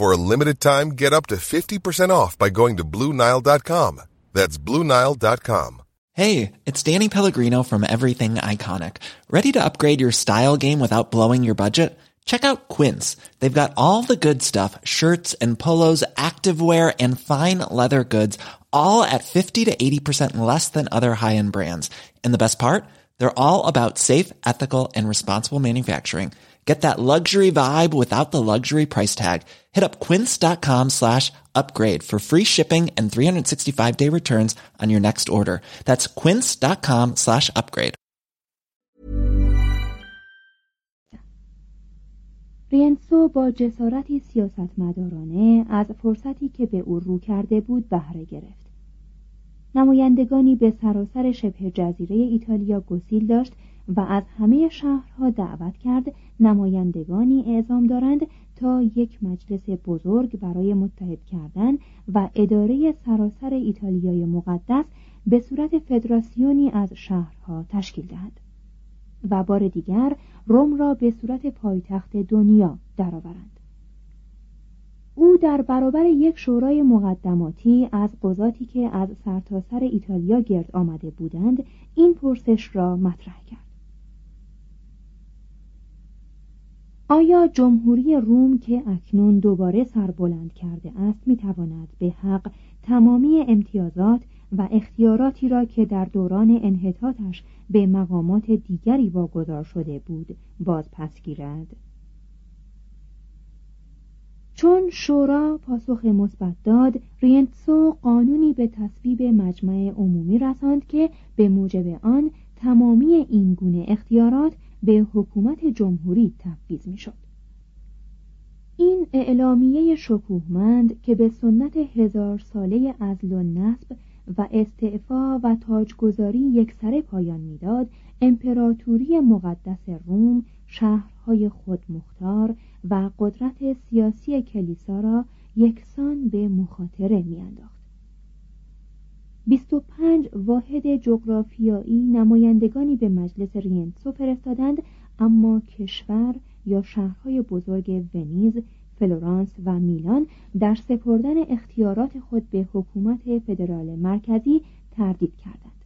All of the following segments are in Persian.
For a limited time, get up to 50% off by going to BlueNile.com. That's BlueNile.com. Hey, it's Danny Pellegrino from Everything Iconic. Ready to upgrade your style game without blowing your budget? Check out Quince. They've got all the good stuff shirts and polos, activewear, and fine leather goods, all at 50 to 80% less than other high end brands. And the best part? They're all about safe, ethical, and responsible manufacturing. Get that luxury vibe without the luxury price tag. Hit up quince.com slash upgrade for free shipping and 365 day returns on your next order. That's quince.com slash upgrade. رینسو با جسارتی سیاستمدارانه از فرصتی که به او رو کرده بود بهره گرفت. نمایندگانی به سراسر شبه جزیره ایتالیا گسیل داشت و از همه شهرها دعوت کرد. نمایندگانی اعزام دارند تا یک مجلس بزرگ برای متحد کردن و اداره سراسر ایتالیای مقدس به صورت فدراسیونی از شهرها تشکیل دهد. و بار دیگر روم را به صورت پایتخت دنیا درآورند. او در برابر یک شورای مقدماتی از قضاتی که از سرتاسر سر ایتالیا گرد آمده بودند این پرسش را مطرح کرد. آیا جمهوری روم که اکنون دوباره سربلند کرده است می‌تواند به حق تمامی امتیازات و اختیاراتی را که در دوران انحطاطش به مقامات دیگری واگذار شده بود باز پس گیرد؟ چون شورا پاسخ مثبت داد رینتسو قانونی به تصویب مجمع عمومی رساند که به موجب آن تمامی این گونه اختیارات به حکومت جمهوری تفویض می‌شد. این اعلامیه شکوهمند که به سنت هزار ساله ازل و نصب و استعفا و تاجگذاری یک سره پایان می‌داد امپراتوری مقدس روم شهرهای خود مختار و قدرت سیاسی کلیسا را یکسان به مخاطره میانداخت. 25 واحد جغرافیایی نمایندگانی به مجلس رینتسو فرستادند اما کشور یا شهرهای بزرگ ونیز، فلورانس و میلان در سپردن اختیارات خود به حکومت فدرال مرکزی تردید کردند.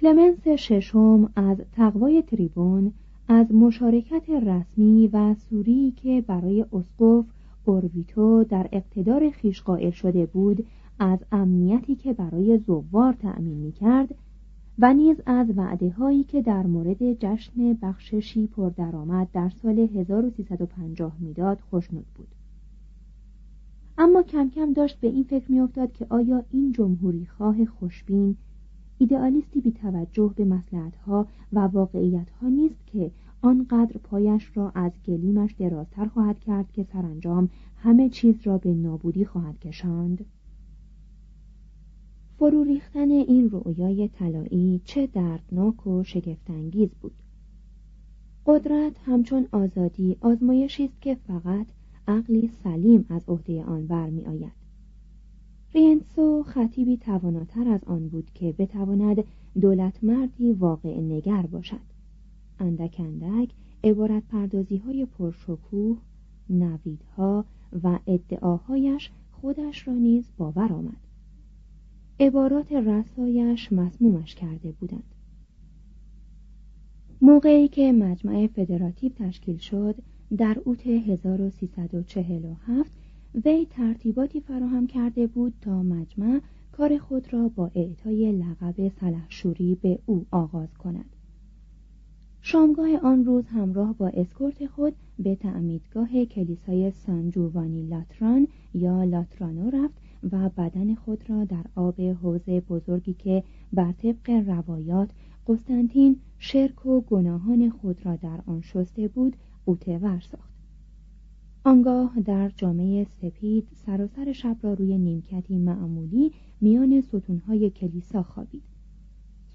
کلمنس ششم از تقوای تریبون از مشارکت رسمی و سوری که برای اسقف اورویتو در اقتدار خیش قائل شده بود از امنیتی که برای زوار تأمین می کرد و نیز از وعده هایی که در مورد جشن بخششی پردرآمد در سال 1350 می‌داد خوشنود بود. اما کم کم داشت به این فکر میافتاد که آیا این جمهوری خواه خوشبین ایدئالیستی بی توجه به مسلحتها و واقعیتها نیست که آنقدر پایش را از گلیمش درازتر خواهد کرد که سرانجام همه چیز را به نابودی خواهد کشاند؟ فرو ریختن این رؤیای طلایی چه دردناک و شگفتانگیز بود. قدرت همچون آزادی آزمایشی است که فقط عقلی سلیم از عهده آن برمیآید. رینسو خطیبی تواناتر از آن بود که بتواند دولت مردی واقع نگر باشد. اندک اندک عبارت پردازی های پرشکوه نویدها و ادعاهایش خودش را نیز باور آمد. عبارات رسایش مسمومش کرده بودند. موقعی که مجمع فدراتیو تشکیل شد در اوت 1347 وی ترتیباتی فراهم کرده بود تا مجمع کار خود را با اعطای لقب سلحشوری به او آغاز کند. شامگاه آن روز همراه با اسکورت خود به تعمیدگاه کلیسای سانجووانی لاتران یا لاترانو رفت و بدن خود را در آب حوز بزرگی که بر طبق روایات قسطنطین شرک و گناهان خود را در آن شسته بود اوته ساخت. آنگاه در جامعه سپید سراسر شب را روی نیمکتی معمولی میان ستونهای کلیسا خوابید.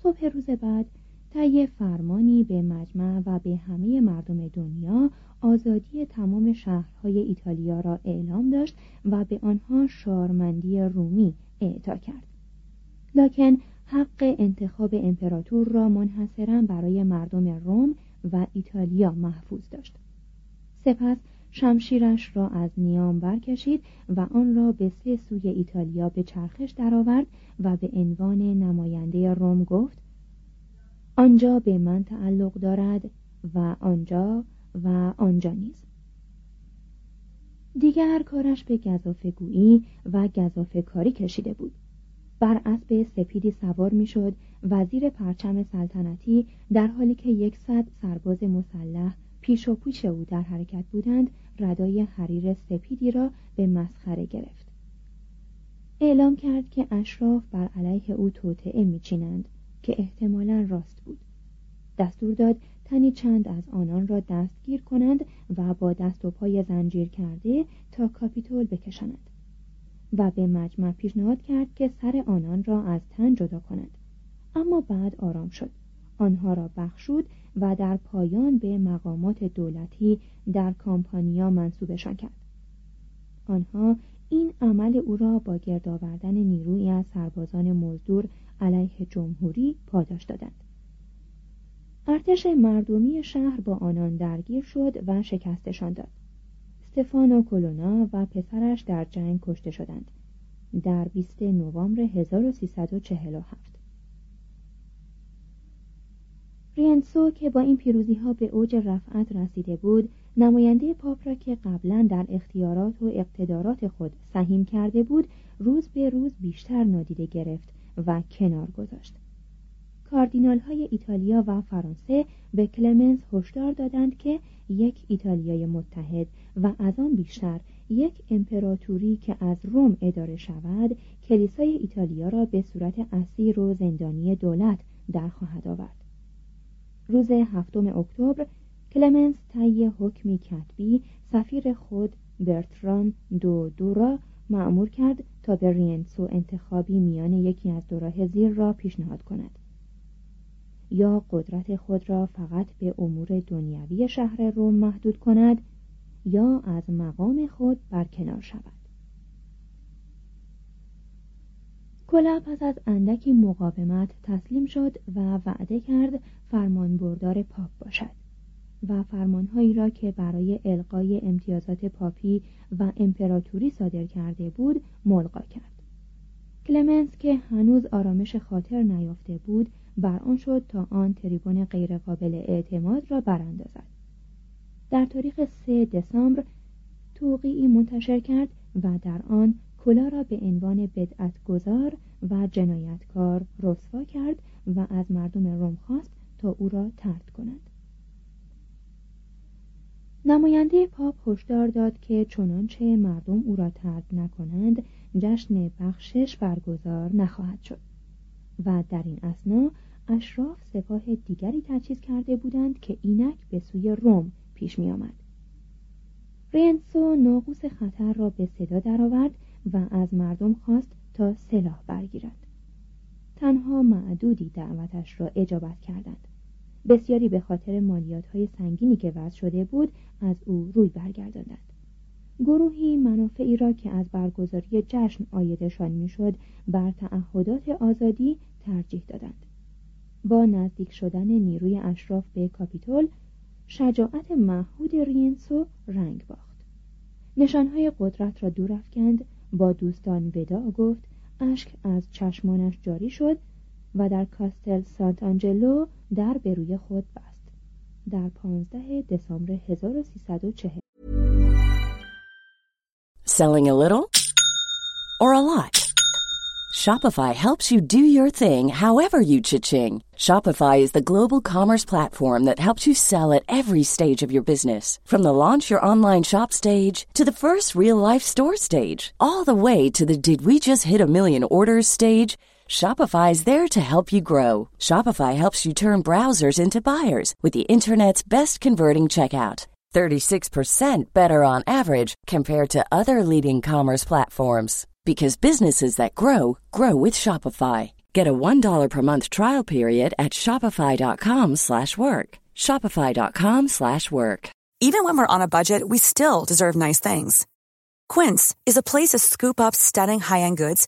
صبح روز بعد طی فرمانی به مجمع و به همه مردم دنیا آزادی تمام شهرهای ایتالیا را اعلام داشت و به آنها شارمندی رومی اعطا کرد. لکن حق انتخاب امپراتور را منحصرا برای مردم روم و ایتالیا محفوظ داشت. سپس شمشیرش را از نیام برکشید و آن را به سه سوی ایتالیا به چرخش درآورد و به عنوان نماینده روم گفت آنجا به من تعلق دارد و آنجا و آنجا نیز دیگر کارش به گذافه گویی و گذافه کاری کشیده بود. بر اسب سپیدی سوار می‌شد وزیر پرچم سلطنتی در حالی که یکصد سرباز مسلح پیش و پیش او در حرکت بودند ردای حریر سپیدی را به مسخره گرفت. اعلام کرد که اشراف بر علیه او توطعه میچینند. که احتمالا راست بود. دستور داد تنی چند از آنان را دستگیر کنند و با دست و پای زنجیر کرده تا کاپیتول بکشانند و به مجمع پیشنهاد کرد که سر آنان را از تن جدا کنند. اما بعد آرام شد. آنها را بخشود و در پایان به مقامات دولتی در کامپانیا منصوبشان کرد. آنها این عمل او را با گرد آوردن نیروی از سربازان مزدور علیه جمهوری پاداش دادند. ارتش مردمی شهر با آنان درگیر شد و شکستشان داد. استفانو کلونا و پسرش در جنگ کشته شدند در 20 نوامبر 1347 رینسو که با این پیروزی ها به اوج رفعت رسیده بود نماینده پاپ را که قبلا در اختیارات و اقتدارات خود سهیم کرده بود روز به روز بیشتر نادیده گرفت و کنار گذاشت. کاردینال های ایتالیا و فرانسه به کلمنس هشدار دادند که یک ایتالیای متحد و از آن بیشتر یک امپراتوری که از روم اداره شود کلیسای ایتالیا را به صورت اسیر و زندانی دولت در خواهد آورد. روز هفتم اکتبر کلمنس طی حکمی کتبی سفیر خود برتران دو دورا معمور کرد تا به رینسو انتخابی میان یکی از دو زیر را پیشنهاد کند. یا قدرت خود را فقط به امور دنیوی شهر روم محدود کند یا از مقام خود برکنار شود. کلا پس از اندکی مقاومت تسلیم شد و وعده کرد فرمانبردار پاپ باشد. و فرمانهایی را که برای القای امتیازات پاپی و امپراتوری صادر کرده بود ملغا کرد. کلمنس که هنوز آرامش خاطر نیافته بود بر آن شد تا آن تریبون غیرقابل اعتماد را براندازد. در تاریخ 3 دسامبر توقیعی منتشر کرد و در آن کلا را به عنوان بدعتگذار و جنایتکار رسوا کرد و از مردم روم خواست تا او را ترد کنند نماینده پاپ هشدار داد که چنانچه مردم او را ترد نکنند جشن بخشش برگزار نخواهد شد. و در این اسنا اشراف سپاه دیگری تجهیز کرده بودند که اینک به سوی روم پیش می آمد. رنسو ناقوس خطر را به صدا درآورد و از مردم خواست تا سلاح برگیرد. تنها معدودی دعوتش را اجابت کردند. بسیاری به خاطر مالیات های سنگینی که وضع شده بود از او روی برگرداندند. گروهی منافعی را که از برگزاری جشن آیدشان می‌شد بر تعهدات آزادی ترجیح دادند. با نزدیک شدن نیروی اشراف به کاپیتول شجاعت محمود رینسو رنگ باخت. نشانهای قدرت را دور افکند با دوستان وداع گفت اشک از چشمانش جاری شد و در کاستل سانت آنجلو در به روی خود بست در 15 دسامبر 1340 Selling a little or a lot Shopify helps you do your thing however you cha-ching. Shopify is the global commerce platform that helps you sell at every stage of your business. From the launch your online shop stage to the first real life store stage, all the way to the did we just hit a million orders stage. Shopify is there to help you grow. Shopify helps you turn browsers into buyers with the internet's best converting checkout. 36% better on average compared to other leading commerce platforms because businesses that grow grow with Shopify. Get a $1 per month trial period at shopify.com/work. shopify.com/work. Even when we're on a budget, we still deserve nice things. Quince is a place to scoop up stunning high-end goods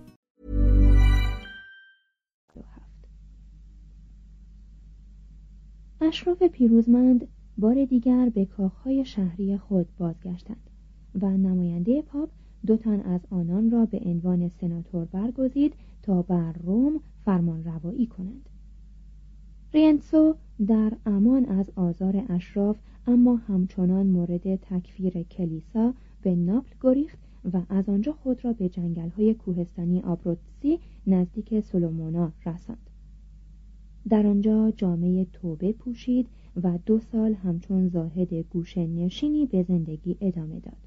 اشراف پیروزمند بار دیگر به کاخهای شهری خود بازگشتند و نماینده پاپ دو تن از آنان را به عنوان سناتور برگزید تا بر روم فرمان روایی کنند. رینسو در امان از آزار اشراف اما همچنان مورد تکفیر کلیسا به ناپل گریخت و از آنجا خود را به جنگل‌های کوهستانی آبروتسی نزدیک سولومونا رساند. در آنجا جامعه توبه پوشید و دو سال همچون زاهد گوشه نشینی به زندگی ادامه داد.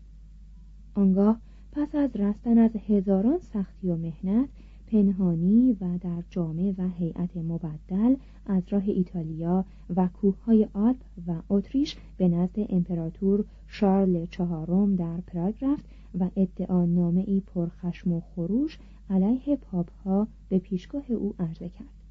آنگاه پس از رستن از هزاران سختی و مهنت پنهانی و در جامعه و هیئت مبدل از راه ایتالیا و کوههای آلپ و اتریش به نزد امپراتور شارل چهارم در پراگ رفت و ادعا نامه ای پرخشم و خروش علیه پاپ ها به پیشگاه او عرضه کرد.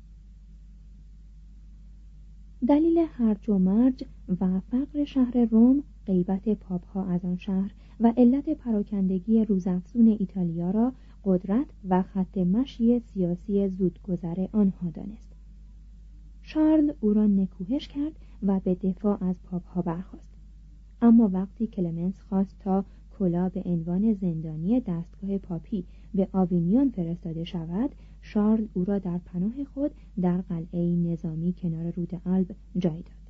دلیل هرج و مرج و فقر شهر روم غیبت پاپ ها از آن شهر و علت پراکندگی روزافزون ایتالیا را قدرت و خط مشی سیاسی زودگذر آنها دانست. شارل او را نکوهش کرد و به دفاع از پاپ ها برخواست اما وقتی کلمنس خواست تا کولا به عنوان زندانی دستگاه پاپی به آوینیون فرستاده شود شارل او را در پناه خود در قلعه نظامی کنار رود آلب جای داد.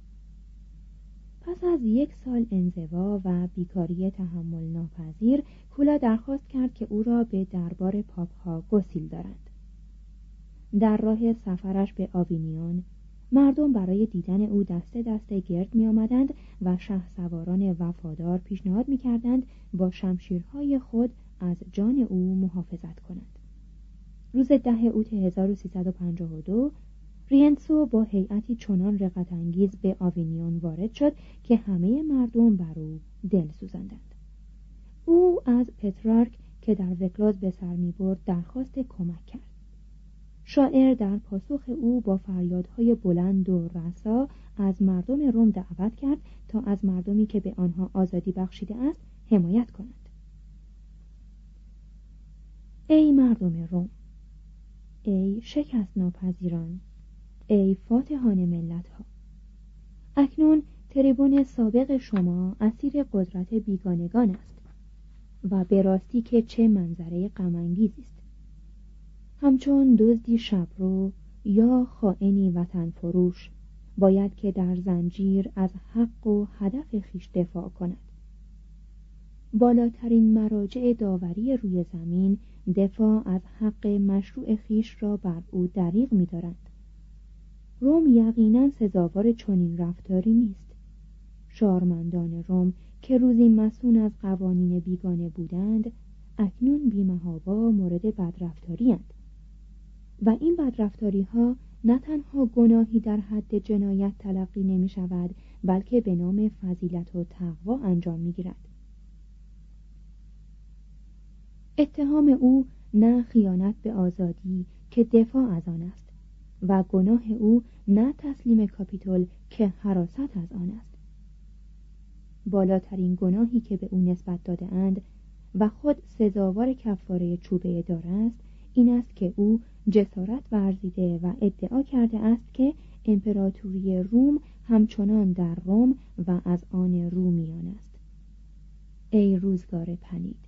پس از یک سال انزوا و بیکاری تحمل ناپذیر کولا درخواست کرد که او را به دربار پاپ ها گسیل دارند در راه سفرش به آوینیون مردم برای دیدن او دسته دسته گرد می آمدند و شه سواران وفادار پیشنهاد می کردند با شمشیرهای خود از جان او محافظت کنند. روز ده اوت 1352 رینسو با هیئتی چنان رقت انگیز به آوینیون وارد شد که همه مردم بر او دل سوزاندند او از پترارک که در وکلاز به سر می برد درخواست کمک کرد. شاعر در پاسخ او با فریادهای بلند و رسا از مردم روم دعوت کرد تا از مردمی که به آنها آزادی بخشیده است حمایت کنند ای مردم روم ای شکست ناپذیران ای فاتحان ملت ها اکنون تریبون سابق شما اسیر قدرت بیگانگان است و به راستی که چه منظره غمانگیزی است. همچون دزدی شبرو یا خائنی وطن فروش باید که در زنجیر از حق و هدف خیش دفاع کند. بالاترین مراجع داوری روی زمین دفاع از حق مشروع خیش را بر او دریغ می‌دارند. روم یقینا سزاوار چنین رفتاری نیست. شارمندان روم که روزی مسون از قوانین بیگانه بودند اکنون بیمهابا مورد بدرفتاری و این بدرفتاری ها نه تنها گناهی در حد جنایت تلقی نمی شود بلکه به نام فضیلت و تقوا انجام می گیرد. اتهام او نه خیانت به آزادی که دفاع از آن است و گناه او نه تسلیم کاپیتول که حراست از آن است بالاترین گناهی که به او نسبت داده اند و خود سزاوار کفاره چوبه دار است این است که او جسارت ورزیده و ادعا کرده است که امپراتوری روم همچنان در روم و از آن رومیان است. ای روزگار پنید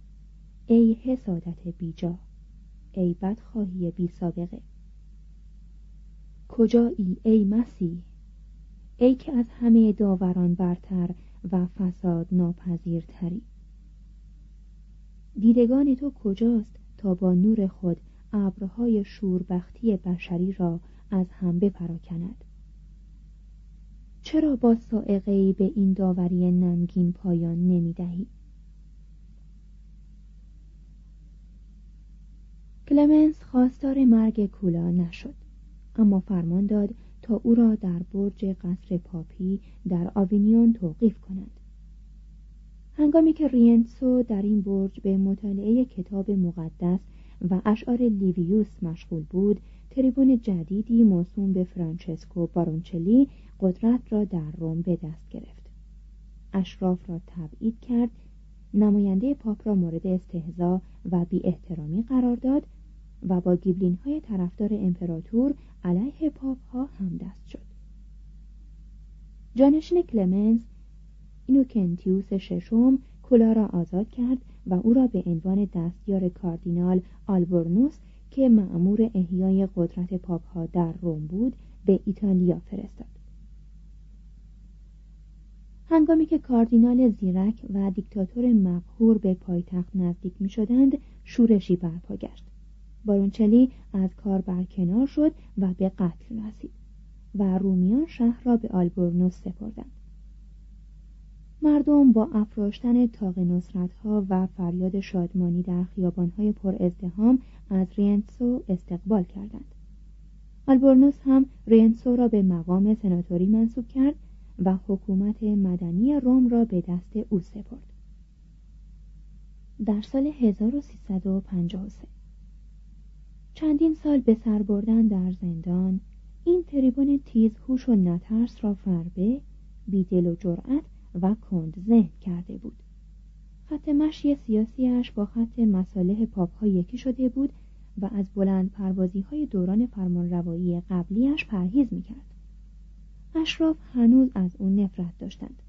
ای حسادت بیجا ای بدخواهی بی سابقه. کجایی ای مسیح؟ ای که از همه داوران برتر و فساد ناپذیرتری. دیدگان تو کجاست تا با نور خود ابرهای شوربختی بشری را از هم بپراکند. چرا با سائقه به این داوری نمگین پایان نمی‌دهی؟ کلمنس خواستار مرگ کولا نشد اما فرمان داد تا او را در برج قصر پاپی در آوینیون توقیف کنند هنگامی که رینتسو در این برج به مطالعه کتاب مقدس و اشعار لیویوس مشغول بود. تریبون جدیدی موسوم به فرانچسکو بارونچلی قدرت را در روم به دست گرفت. اشراف را تبعید کرد. نماینده پاپ را مورد استهزا و بی احترامی قرار داد و با گیبلین های طرفدار امپراتور علیه پاپ همدست شد. جانشین کلمنس اینوکنتیوس ششم کولا را آزاد کرد و او را به عنوان دستیار کاردینال آلبورنوس که مأمور احیای قدرت پاپ ها در روم بود به ایتالیا فرستاد. هنگامی که کاردینال زیرک و دیکتاتور مقهور به پایتخت نزدیک می شدند شورشی برپا گشت. بارونچلی از کار برکنار شد و به قتل رسید و رومیان شهر را به آلبورنوس سپردند. مردم با افراشتن تاق نصرت ها و فریاد شادمانی در خیابان های پر ازدهام از رینسو استقبال کردند. آلبورنوس هم رینسو را به مقام سناتوری منصوب کرد و حکومت مدنی روم را به دست او سپرد. در سال 1353 چندین سال به سر بردن در زندان این تریبون تیز هوش و نترس را فربه بیدل و جرأت و کند ذهن کرده بود. خط مشی سیاسیش با خط مساله پاپ ها یکی شده بود و از بلند پروازی های دوران فرمانروایی قبلیش پرهیز می‌کرد. اشراف هنوز از او نفرت داشتند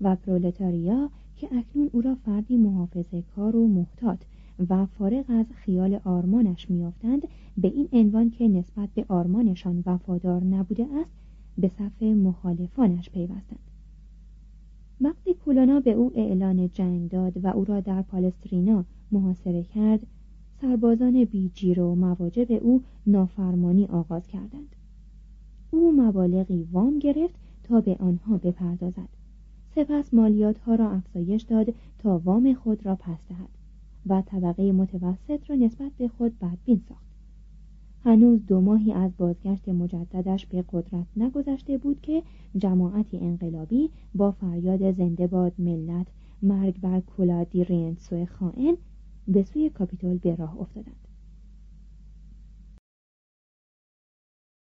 و پرولتاریا که اکنون او را فردی محافظه کار و محتاط و فارغ از خیال آرمانش میافتند به این عنوان که نسبت به آرمانشان وفادار نبوده است به صف مخالفانش پیوستند. وقتی کولانا به او اعلان جنگ داد و او را در پالسترینا محاصره کرد سربازان بیجیر و مواجب او نافرمانی آغاز کردند. او مبالغی وام گرفت تا به آنها بپردازد. سپس مالیات ها را افزایش داد تا وام خود را پس دهد و طبقه متوسط را نسبت به خود بدبین ساخت. هنوز دو ماهی از بازگشت مجددش به قدرت نگذشته بود که جماعتی انقلابی با فریاد زنده باد ملت مرگ بر کولا دی رینتسو خائن به سوی کاپیتول به راه افتادند.